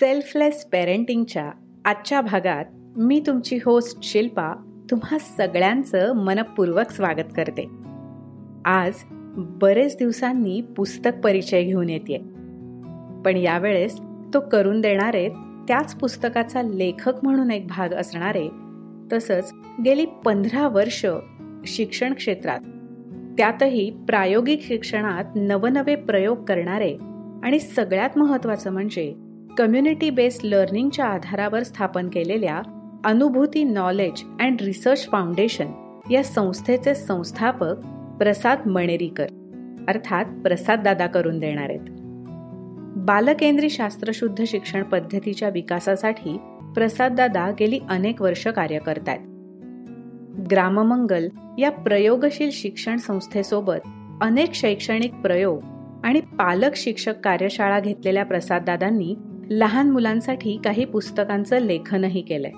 Selfless पेरेंटिंगच्या आजच्या भागात मी तुमची होस्ट शिल्पा तुम्हा सगळ्यांचं मनपूर्वक स्वागत करते. आज बरेच दिवसांनी पुस्तक परिचय घेऊन येते पण यावेळेस तो करून देणारे त्याच पुस्तकाचा लेखक म्हणून एक भाग असणारे तसंच गेली पंधरा वर्ष शिक्षण क्षेत्रात त्यातही प्रायोगिक शिक्षणात नवनवे प्रयोग करणारे आणि सगळ्यात महत्वाचं म्हणजे कम्युनिटी बेस्ड लर्निंगच्या आधारावर स्थापन केलेल्या अनुभूती नॉलेज अँड रिसर्च फाउंडेशन या संस्थेचे संस्थापक प्रसाद मणेरीकर अर्थात प्रसाद दादा करून देणार आहेत. बालकेंद्री शास्त्रशुद्ध शिक्षण पद्धतीच्या विकासासाठी प्रसाद दादा गेली अनेक वर्ष कार्य करतात ग्राममंगल या प्रयोगशील शिक्षण संस्थेसोबत अनेक शैक्षणिक प्रयोग आणि पालक शिक्षक कार्यशाळा घेतलेल्या प्रसाददादांनी लहान मुलांसाठी काही पुस्तकांचं लेखनही केलंय.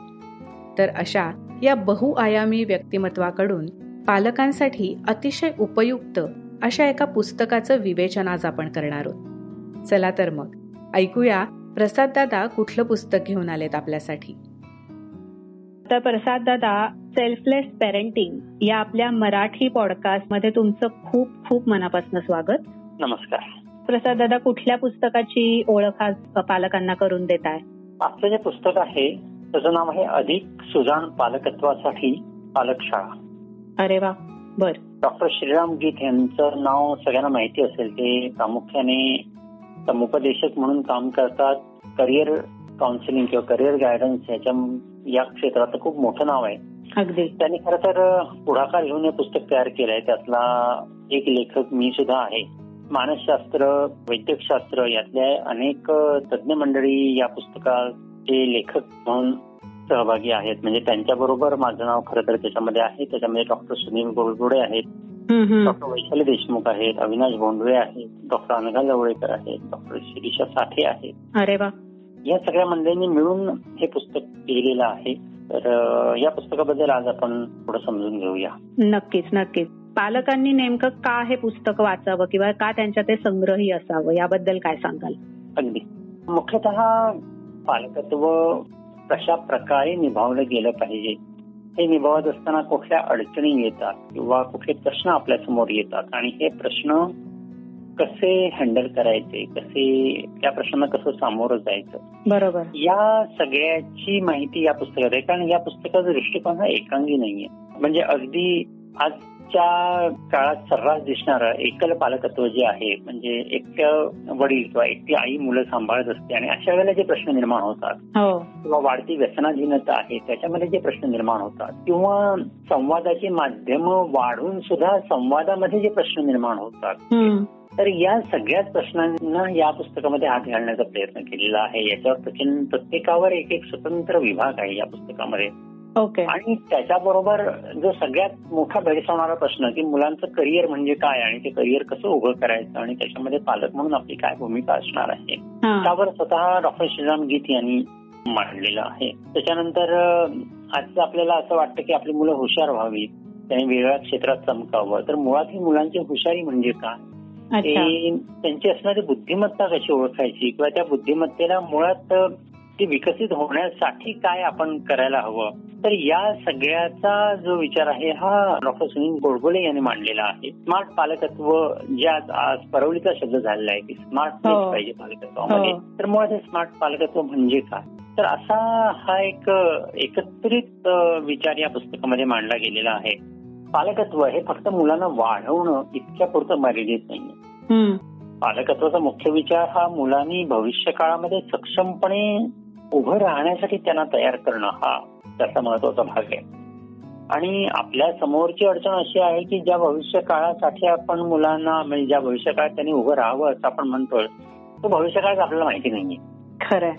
तर अशा या बहुआयामी व्यक्तिमत्वाकडून पालकांसाठी अतिशय उपयुक्त अशा एका पुस्तकाचं विवेचन आज आपण करणार आहोत. चला तर मग ऐकूया प्रसाद दादा कुठलं पुस्तक घेऊन आलेत आपल्यासाठी. तर प्रसाद दादा सेल्फलेस पेरेंटिंग या आपल्या मराठी पॉडकास्टमध्ये तुमचं खूप खूप मनापासून स्वागत. नमस्कार. प्रसाद दादा कुठल्या पुस्तकाची ओळख आज पालकांना करून देत आहे आपलं जे पुस्तक आहे त्याचं नाव आहे अधिक सुजाण पालकत्वासाठी पालकशाळा. अरे वा बर. डॉक्टर श्रीराम गीत यांचं नाव सगळ्यांना माहिती असेल. ते प्रामुख्याने समुपदेशक म्हणून काम करतात. करिअर काउन्सिलिंग किंवा करिअर गायडन्स याच्या या क्षेत्रात खूप मोठं नाव आहे. अगदी. त्यांनी खरं तर पुढाकार घेऊन हे पुस्तक तयार केलंय. त्यातला एक लेखक मी सुद्धा आहे. मानसशास्त्र वैद्यकशास्त्र यातल्या अनेक तज्ज्ञ मंडळी या पुस्तकाचे लेखक म्हणून सहभागी आहेत. म्हणजे त्यांच्याबरोबर माझं नाव खरं तर त्याच्यामध्ये आहे. त्याच्यामध्ये डॉक्टर सुनील गोडगोडे आहेत. डॉक्टर वैशाली देशमुख आहेत. अविनाश भोंडवे आहेत. डॉक्टर अनघा जवळेकर आहेत. डॉक्टर शिरीषा साठे आहेत. अरे वा. या सगळ्या मंडळींनी मिळून हे पुस्तक लिहिलेलं आहे. तर या पुस्तकाबद्दल आज आपण थोडं समजून घेऊया. नक्कीच नक्कीच. पालकांनी नेमकं का हे पुस्तक वाचावं किंवा का त्यांच्या ते संग्रही असावं? याबद्दल काय सांगाल? अगदी. मुख्यतः पालकत्व कशा प्रकारे निभावलं गेलं पाहिजे? हे निभावत असताना कुठल्या अडचणी येतात किंवा कुठले प्रश्न आपल्यासमोर येतात? आणि हे प्रश्न कसे हँडल करायचे? कसे त्या प्रश्नांना कसं सामोरं जायचं? बरोबर. या सगळ्याची माहिती या पुस्तकात आहे. कारण या पुस्तकाचा दृष्टिकोन हा एकांगी नाहीये. म्हणजे अगदी आजच्या काळात सर्रास दिसणारं एकल पालकत्व जे आहे म्हणजे एकट्या वडील किंवा एकटी आई मुलं सांभाळत असते आणि अशा वेळेला जे प्रश्न निर्माण होतात हो. किंवा वाढती व्यसनाधीनता आहे त्याच्यामध्ये जे प्रश्न निर्माण होतात किंवा संवादाची माध्यम वाढून सुद्धा संवादामध्ये जे प्रश्न निर्माण होतात तर या सगळ्याच प्रश्नांना या पुस्तकामध्ये हात घालण्याचा प्रयत्न केलेला आहे. याच्यावर प्रत्येकावर एक एक स्वतंत्र विभाग आहे या पुस्तकामध्ये. ओके आणि त्याच्याबरोबर जो सगळ्यात मोठा भेडसावणारा प्रश्न की मुलांचं करिअर म्हणजे काय आणि ते करिअर कसं उभं करायचं आणि त्याच्यामध्ये पालक म्हणून आपली काय भूमिका असणार आहे? त्यावर स्वतः डॉक्टर श्रीराम गीत यांनी मांडलेलं आहे. त्याच्यानंतर आज आपल्याला असं वाटतं की आपली मुलं हुशार व्हावीत त्यांनी वेगळ्या क्षेत्रात चमकावं. तर मुळात ही मुलांची हुशारी म्हणजे काय? त्यांची असणारी बुद्धिमत्ता कशी ओळखायची? किंवा त्या बुद्धिमत्तेला मुळात ती विकसित होण्यासाठी काय आपण करायला हवं? तर या सगळ्याचा जो विचार आहे हा डॉक्टर सुनील गोडबोले यांनी मांडलेला आहे. स्मार्ट पालकत्व ज्या आज परवलीचा शब्द झालेला आहे की स्मार्ट पाहिजे पालकत्वामध्ये. तर मुळात हे स्मार्ट पालकत्व म्हणजे काय? तर असा हा एक एकत्रित विचार या पुस्तकामध्ये मांडला गेलेला आहे. पालकत्व हे फक्त मुलांना वाढवणं इतक्या पुरतं मर्यादित नाहीये. पालकत्वाचा मुख्य विचार हा मुलांनी भविष्य काळामध्ये सक्षमपणे उभं राहण्यासाठी त्यांना तयार करणं हा त्याचा महत्त्वाचा भाग आहे. आणि आपल्या समोरची अडचण अशी आहे की ज्या भविष्य काळासाठी आपण मुलांना म्हणजे ज्या भविष्य काळात त्यांनी उभं राहावं असं आपण म्हणतोय तो भविष्य काळात आपल्याला माहिती नाहीये. खरं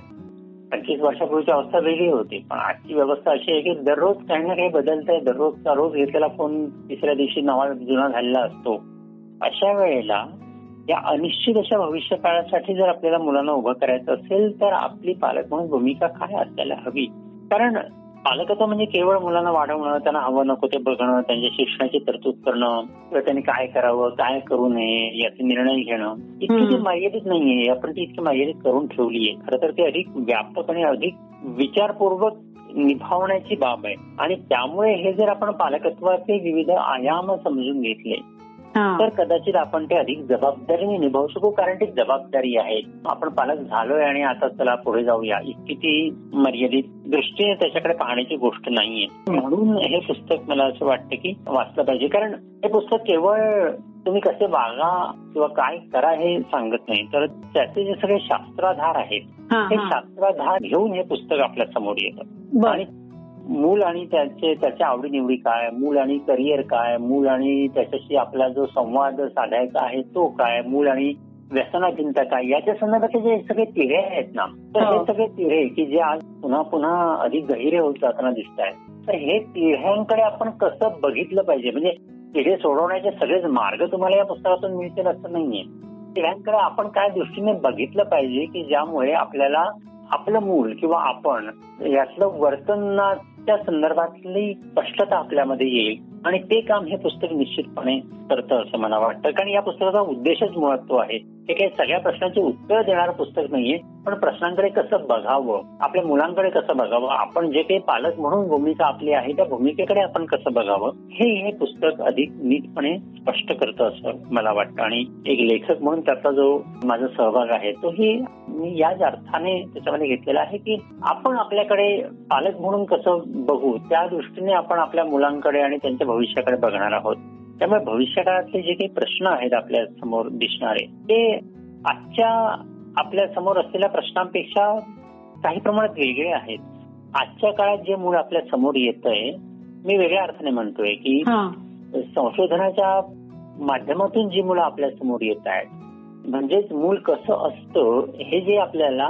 पंचवीस वर्षापूर्वीची अवस्था वेगळी होती पण आजची व्यवस्था अशी आहे की दररोज काही ना काही बदलतंय दररोजचा रोज घेतलेला फोन तिसऱ्या दिवशी नवा जुना झालेला असतो. अशा वेळेला या अनिश्चित अशा भविष्य काळासाठी जर आपल्याला मुलांना उभं करायचं असेल तर आपली पालक म्हणून भूमिका काय असायला हवी? कारण पालकत्व म्हणजे केवळ मुलांना वाढवणं त्यांना हवं नको ते बघणं त्यांच्या शिक्षणाची तरतूद करणं किंवा त्यांनी काय करावं काय करू नये याचे निर्णय घेणं इतकी ती मर्यादित नाहीये. आपण ती इतकी मर्यादित करून ठेवली आहे. खरं तर ते अधिक व्यापक आणि अधिक विचारपूर्वक निभावण्याची बाब आहे. आणि त्यामुळे हे जर आपण पालकत्वाचे विविध आयाम समजून घेतले तर कदाचित आपण ते अधिक जबाबदारीने निभावू शकू कारण ती जबाबदारी आहे आपण पालक झालोय आणि आता चला पुढे जाऊया. इतकी ती मर्यादित दृष्टीने त्याच्याकडे पाहण्याची गोष्ट नाहीये. म्हणून हे पुस्तक मला असं वाटतं की वाचलं पाहिजे. कारण हे पुस्तक केवळ तुम्ही कसे वागा किंवा काय करा हे सांगत नाही. तर त्याचे जे सगळे शास्त्राधार आहेत हे शास्त्राधार घेऊन हे पुस्तक आपल्यासमोर येतं. आणि मूल आणि त्याचे त्याच्या आवडीनिवडी काय? मूल आणि करिअर काय? मूल आणि त्याच्याशी आपला जो संवाद साधायचा आहे तो काय? मूल आणि व्यसनाधीनता काय? याच्या संदर्भात जे सगळे तिढे आहेत ना तर हे हो. सगळे तिढे की जे आज पुन्हा पुन्हा अधिक गहिरे होत जाताना दिसत आहेत. तर हे तिढ्यांकडे आपण कसं बघितलं पाहिजे? म्हणजे तिढे सोडवण्याचे सगळेच मार्ग तुम्हाला या पुस्तकातून मिळतील असं नाहीये. तिढ्यांकडे आपण काय दृष्टीने बघितलं पाहिजे की ज्यामुळे आपल्याला आपलं मूल किंवा आपण यातलं वर्तनाच्या संदर्भातली स्पष्टता आपल्यामध्ये येईल आणि ते काम हे पुस्तक निश्चितपणे करतं असं मला वाटतं. कारण या पुस्तकाचा उद्देशच मुळात तो आहे. हे काही सगळ्या प्रश्नांची उत्तर देणारं पुस्तक नाहीये. पण प्रश्नांकडे कसं बघावं? आपल्या मुलांकडे कसं बघावं? आपण जे काही पालक म्हणून भूमिका आपली आहे त्या भूमिकेकडे आपण कसं बघावं? हे हे पुस्तक अधिक नीटपणे स्पष्ट करतं असं मला वाटतं. आणि एक लेखक म्हणून त्याचा जो माझा सहभाग आहे तोही मी याच अर्थाने त्याच्यामध्ये घेतलेला आहे की आपण आपल्याकडे पालक म्हणून कसं बघू त्या दृष्टीने आपण आपल्या मुलांकडे आणि त्यांच्या भविष्याकडे बघणार आहोत. त्यामुळे भविष्यकाळातले जे काही प्रश्न आहेत आपल्यासमोर दिसणारे ते आजच्या आपल्यासमोर असलेल्या प्रश्नांपेक्षा काही प्रमाणात वेगळे आहेत. आजच्या काळात जे मूळ आपल्यासमोर येत आहे मी वेगळ्या अर्थाने म्हणतोय की संशोधनाच्या माध्यमातून जी मुलं आपल्यासमोर येत आहेत म्हणजेच मूल कसं असतं हे जे आपल्याला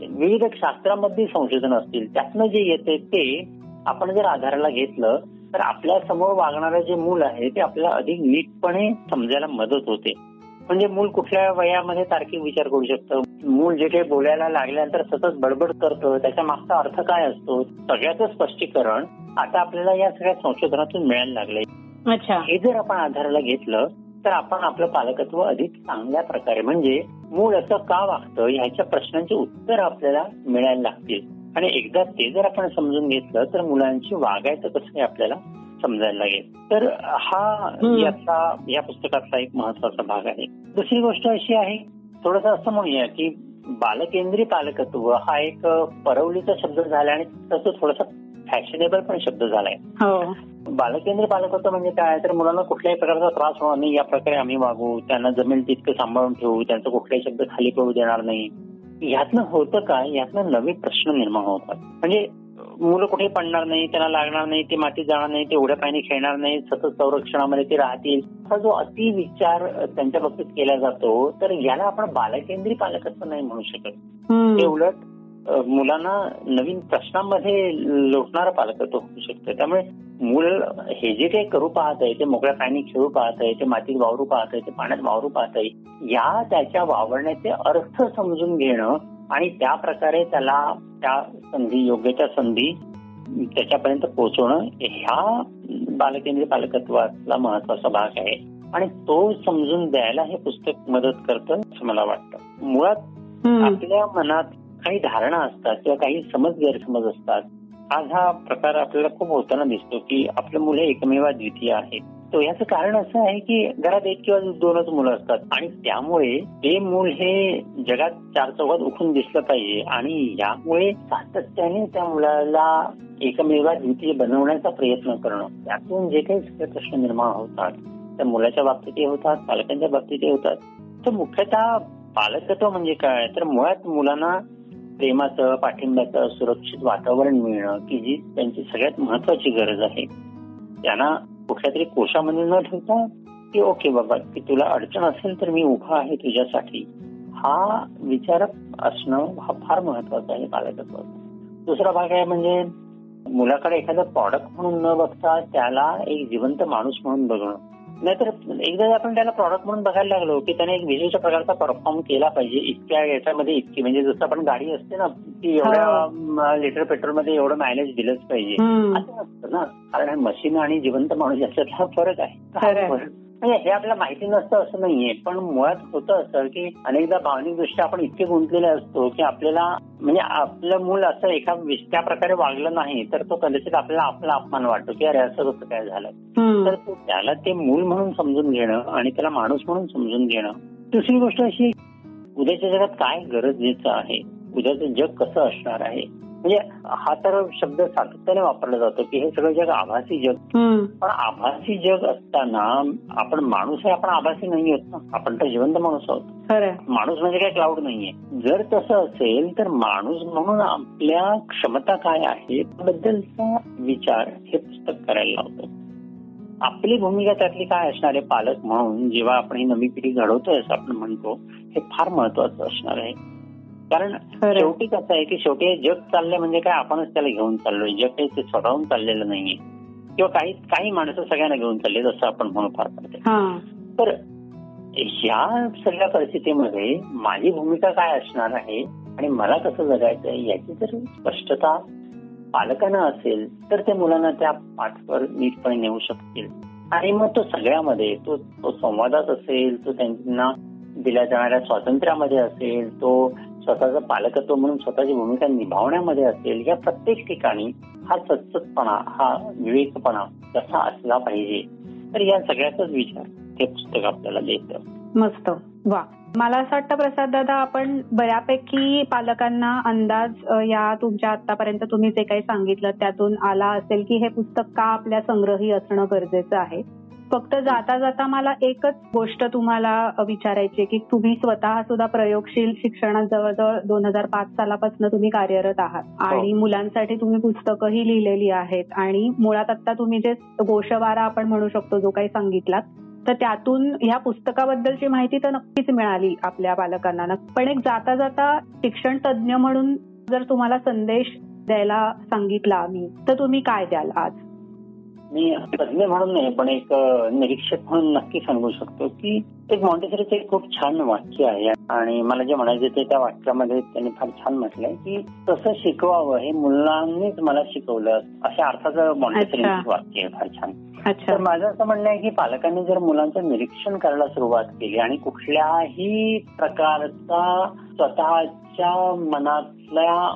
विविध शास्त्रामध्ये संशोधन असतील त्यातनं जे येते ते आपण जर आधाराला घेतलं तर आपल्यासमोर वागणारं जे मूल आहे ते आपल्याला अधिक नीटपणे समजायला मदत होते. म्हणजे मूल कुठल्या वयामध्ये तार्किक विचार करू शकतं? मूल जे काही बोलायला लागल्यानंतर सतत बडबड करतं त्याच्या मागचा अर्थ काय असतो? सगळ्याचं स्पष्टीकरण आता आपल्याला या सगळ्या संशोधनातून मिळायला लागलंय. अच्छा. हे जर आपण आधाराला घेतलं तर आपण आपलं पालकत्व अधिक चांगल्या प्रकारे म्हणजे मूळ असं का वागतं ह्याच्या प्रश्नांची उत्तर आपल्याला मिळायला लागतील. आणि एकदा ते जर आपण समजून घेतलं तर मुलांची वागायचं कसं हे आपल्याला समजायला लागेल. तर हा याचा या पुस्तकातला एक महत्त्वाचा भाग आहे. दुसरी गोष्ट अशी आहे थोडस असं म्हणूया की बालकेंद्री पालकत्व हा एक परवलीचा शब्द झाला आणि तसं थोडासा फॅशनेबल पण शब्द झालाय हो. बालकेंद्रीय पालकत्व म्हणजे काय तर मुलांना कुठल्याही प्रकारचा त्रास होणार नाही. या प्रकारे आम्ही वागू त्यांना जमेल तितकं सांभाळून ठेवू त्यांचा कुठलाही शब्द खाली पडू देणार नाही. यातनं होतं काय? यातनं नवे प्रश्न निर्माण होतात. म्हणजे मुलं कुठे पडणार नाही त्यांना लागणार नाही ते मातीत जाणार नाही ते उड्या पाणी खेळणार नाही सतत संरक्षणामध्ये ते राहतील. हा जो अति विचार त्यांच्या बाबतीत केला जातो तर याला आपण बालकेंद्री पालकत्व नाही म्हणू शकत. ते उलट मुलांना नवीन प्रश्नांमध्ये लोटणारं पालकत्व होऊ शकतं. त्यामुळे मूल हे जे काही करू पाहत आहे ते मोकळ्या पाणी खेळू पाहत आहे ते मातीत वावरू पाहत आहे ते पाण्यात वावरू पाहत आहे या त्याच्या वावरण्याचे अर्थ समजून घेणं आणि त्या प्रकारे त्याला त्या संधी योग्य त्या संधी त्याच्यापर्यंत पोहोचवणं ह्या बालकेंद्रीय पालकत्वातला महत्त्वाचा भाग आहे. आणि तो समजून द्यायला हे पुस्तक मदत करतं असं मला वाटतं. मुळात आपल्या मनात काही धारणा असतात किंवा काही समज गैरसमज असतात. आज हा प्रकार आपल्याला खूप होताना दिसतो की आपलं मुलं एकमेवा द्वितीय आहे. तो याचं कारण असं आहे की घरात एक किंवा दोनच मुलं असतात. आणि त्यामुळे ते मूल हे जगात चार चौघात उठून दिसलं पाहिजे. आणि यामुळे सातत्याने त्या मुलाला एकमेवा द्वितीय बनवण्याचा प्रयत्न करणं त्यातून जे काही सगळे प्रश्न निर्माण होतात. त्या मुलाच्या बाबतीतही होतात पालकांच्या बाबतीतही होतात. तर मुख्यतः पालकत्व म्हणजे काय? तर मुळात मुलांना प्रेमाचं पाठिंब्याचं सुरक्षित वातावरण मिळणं की जी त्यांची सगळ्यात महत्वाची गरज आहे. त्यांना कुठल्या तरी कोशामध्ये न ठेवता की ओके बाबा की तुला अडचण असेल तर मी उभा आहे तुझ्यासाठी. हा विचार असणं हा फार महत्त्वाचा आहे बालकत्व दुसरा भाग आहे म्हणजे मुलाकडे एखादं प्रॉडक्ट म्हणून न बघता त्याला एक जिवंत माणूस म्हणून बघणं. नाहीतर एकदा आपण त्याला प्रॉडक्ट म्हणून बघायला लागलो की त्याने एक विशिष्ट प्रकारचा परफॉर्म केला पाहिजे. इतक्या याच्यामध्ये इतकी. म्हणजे जसं आपण गाडी असते ना की एवढ्या लिटर पेट्रोलमध्ये एवढं मायलेज दिलंच पाहिजे. असं नसतं ना. कारण मशीन आणि जिवंत माणूस याच्यातला फरक आहे. म्हणजे हे आपल्याला माहिती नसतं असं नाहीये. पण मुळात होतं असं की अनेकदा भावनिक दृष्ट्या आपण इतके गुंतलेले असतो की आपल्याला म्हणजे आपलं मूल असं एका त्या प्रकारे वागलं नाही तर तो कदाचित आपल्याला आपला अपमान वाटतो की अरे असं कसं काय झालं? तर त्याला ते मूल म्हणून समजून घेणं आणि त्याला माणूस म्हणून समजून घेणं. दुसरी गोष्ट अशी उद्याच्या जगात काय गरजेचं आहे? उद्याचं जग कसं असणार आहे? म्हणजे हा तर शब्द सातत्याने वापरला जातो की हे सगळं जग आभासी जग. पण आभासी जग असताना आपण माणूस आहे आपण आभासी नाही होत ना. आपण तर जिवंत माणूस आहोत. माणूस म्हणजे काय क्लाउड नाहीये. जर तसं असेल तर माणूस म्हणून आपल्या क्षमता काय आहे बद्दलचा विचार हे पुस्तक करायला लावतो. आपली भूमिका त्यातली काय असणार आहे? पालक म्हणून जेव्हा आपण ही नवी पिढी घडवतोय असं आपण म्हणतो हे फार महत्वाचं असणार आहे. कारण शेवटी कसं आहे की शेवटी जग चाललंय म्हणजे काय आपणच त्याला घेऊन चाललोय. जग काही ते स्वतःहून चाललेलं नाहीये. किंवा काही काही माणसं सगळ्यांना घेऊन चालले जसं आपण म्हणू फार पडते तर ह्या सगळ्या परिस्थितीमध्ये माझी भूमिका काय असणार आहे आणि मला कसं जगायचं आहे याची जर स्पष्टता पालकांना असेल तर ते मुलांना त्या पाठवर नीटपणे नेऊ शकतील. आणि मग तो सगळ्यामध्ये तो तो संवादात असेल तो त्यांना दिल्या जाणाऱ्या स्वातंत्र्यामध्ये असेल तो स्वतःचं पालकत्व म्हणून स्वतःची भूमिका निभावण्यामध्ये असेल या प्रत्येक ठिकाणी हा सच्चपणा हा विवेकपणा कसा असला पाहिजे? तर या सगळ्याचाच विचार हे पुस्तक आपल्याला देत. मस्त. वा. मला असं वाटतं प्रसाद दादा आपण बऱ्यापैकी पालकांना अंदाज या तुमच्या आतापर्यंत तुम्ही जे काही सांगितलं त्यातून आला असेल की हे पुस्तक का आपल्या संग्रही असणं गरजेचं आहे? फक्त जाता जाता मला एकच गोष्ट तुम्हाला विचारायची की तुम्ही स्वतः सुद्धा प्रयोगशील शिक्षणात जवळजवळ दोन हजार पाच सालापासून तुम्ही कार्यरत आहात. हो. आणि मुलांसाठी तुम्ही पुस्तकंही लिहिलेली आहेत. आणि मुळात आता तुम्ही जे गोषवारा आपण म्हणू शकतो जो काही सांगितलात तर त्यातून ह्या पुस्तकाबद्दलची माहिती तर नक्कीच मिळाली आपल्या पालकांना पण एक जाता जाता शिक्षण तज्ज्ञ म्हणून जर तुम्हाला संदेश द्यायला सांगितला मी तर तुम्ही काय द्याल आज? मी तज्ञ म्हणून नाही पण एक निरीक्षक म्हणून नक्की सांगू शकतो की एक मॉन्टेसरीचं एक खूप छान वाक्य आहे. आणि मला जे म्हणायचे ते त्या वाक्यामध्ये त्यांनी फार छान म्हटलंय की तसं शिकवावं हे मुलांनीच मला शिकवलं. अशा अर्थाचं मॉन्टेसरी वाक्य आहे फार छान. तर माझं असं म्हणणं आहे की पालकांनी जर मुलांचं निरीक्षण करायला सुरुवात केली आणि कुठल्याही प्रकारचा स्वतःच्या मनातल्या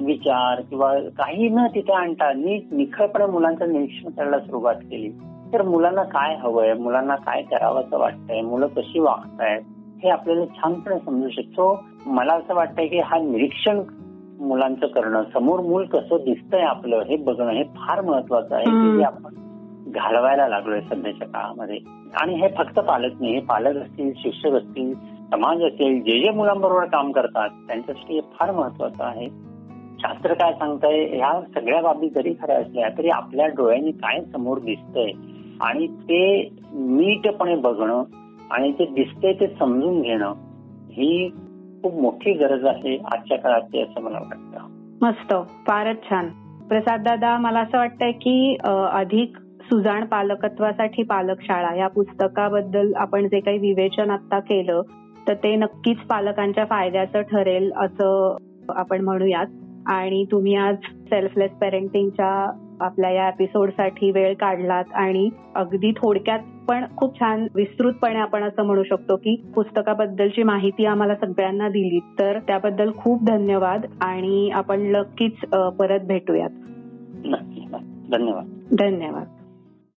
विचार किंवा काही न तिथे आणता नीट निखळपणे मुलांचं निरीक्षण करायला सुरुवात केली. तर मुलांना काय हवंय? मुलांना काय करावं वाटतंय? मुलं कशी वागतायत? हे आपल्याला छानपणे समजू शकतो. मला असं वाटतंय की हा निरीक्षण मुलांचं करणं समोर मूल कसं दिसतंय आपलं हे बघणं हे फार महत्वाचं आहे. की आपण घालवायला लागलोय सध्याच्या काळामध्ये. आणि हे फक्त पालक नाही हे पालक असतील शिक्षक असतील समाज असेल जे जे मुलांबरोबर काम करतात त्यांच्यासाठी हे फार महत्वाचं आहे. शास्त्र काय सांगताय? ह्या सगळ्या बाबी जरी खऱ्या असल्या तरी आपल्या डोळ्यांनी काय समोर दिसतंय? आणि ते नीटपणे बघणं आणि ते दिसतंय ते समजून घेणं ही खूप मोठी गरज आहे आजच्या काळात असं मला वाटतं. मस्त. फारच छान. प्रसाद दादा मला असं वाटतंय की अधिक सुजाण पालकत्वासाठी पालक शाळा या पुस्तकाबद्दल आपण जे काही विवेचन आता केलं तर ते नक्कीच पालकांच्या फायद्याचं ठरेल असं आपण म्हणूयात. आणि तुम्ही आज सेल्फलेस पेरेंटिंगच्या आपल्या या एपिसोडसाठी वेळ काढलात. आणि अगदी थोडक्यात पण खूप छान विस्तृतपणे आपण असं म्हणू शकतो की पुस्तकाबद्दलची माहिती आम्हाला सगळ्यांना दिली. तर त्याबद्दल खूप धन्यवाद आणि आपण नक्कीच परत भेटूयात. धन्यवाद. धन्यवाद.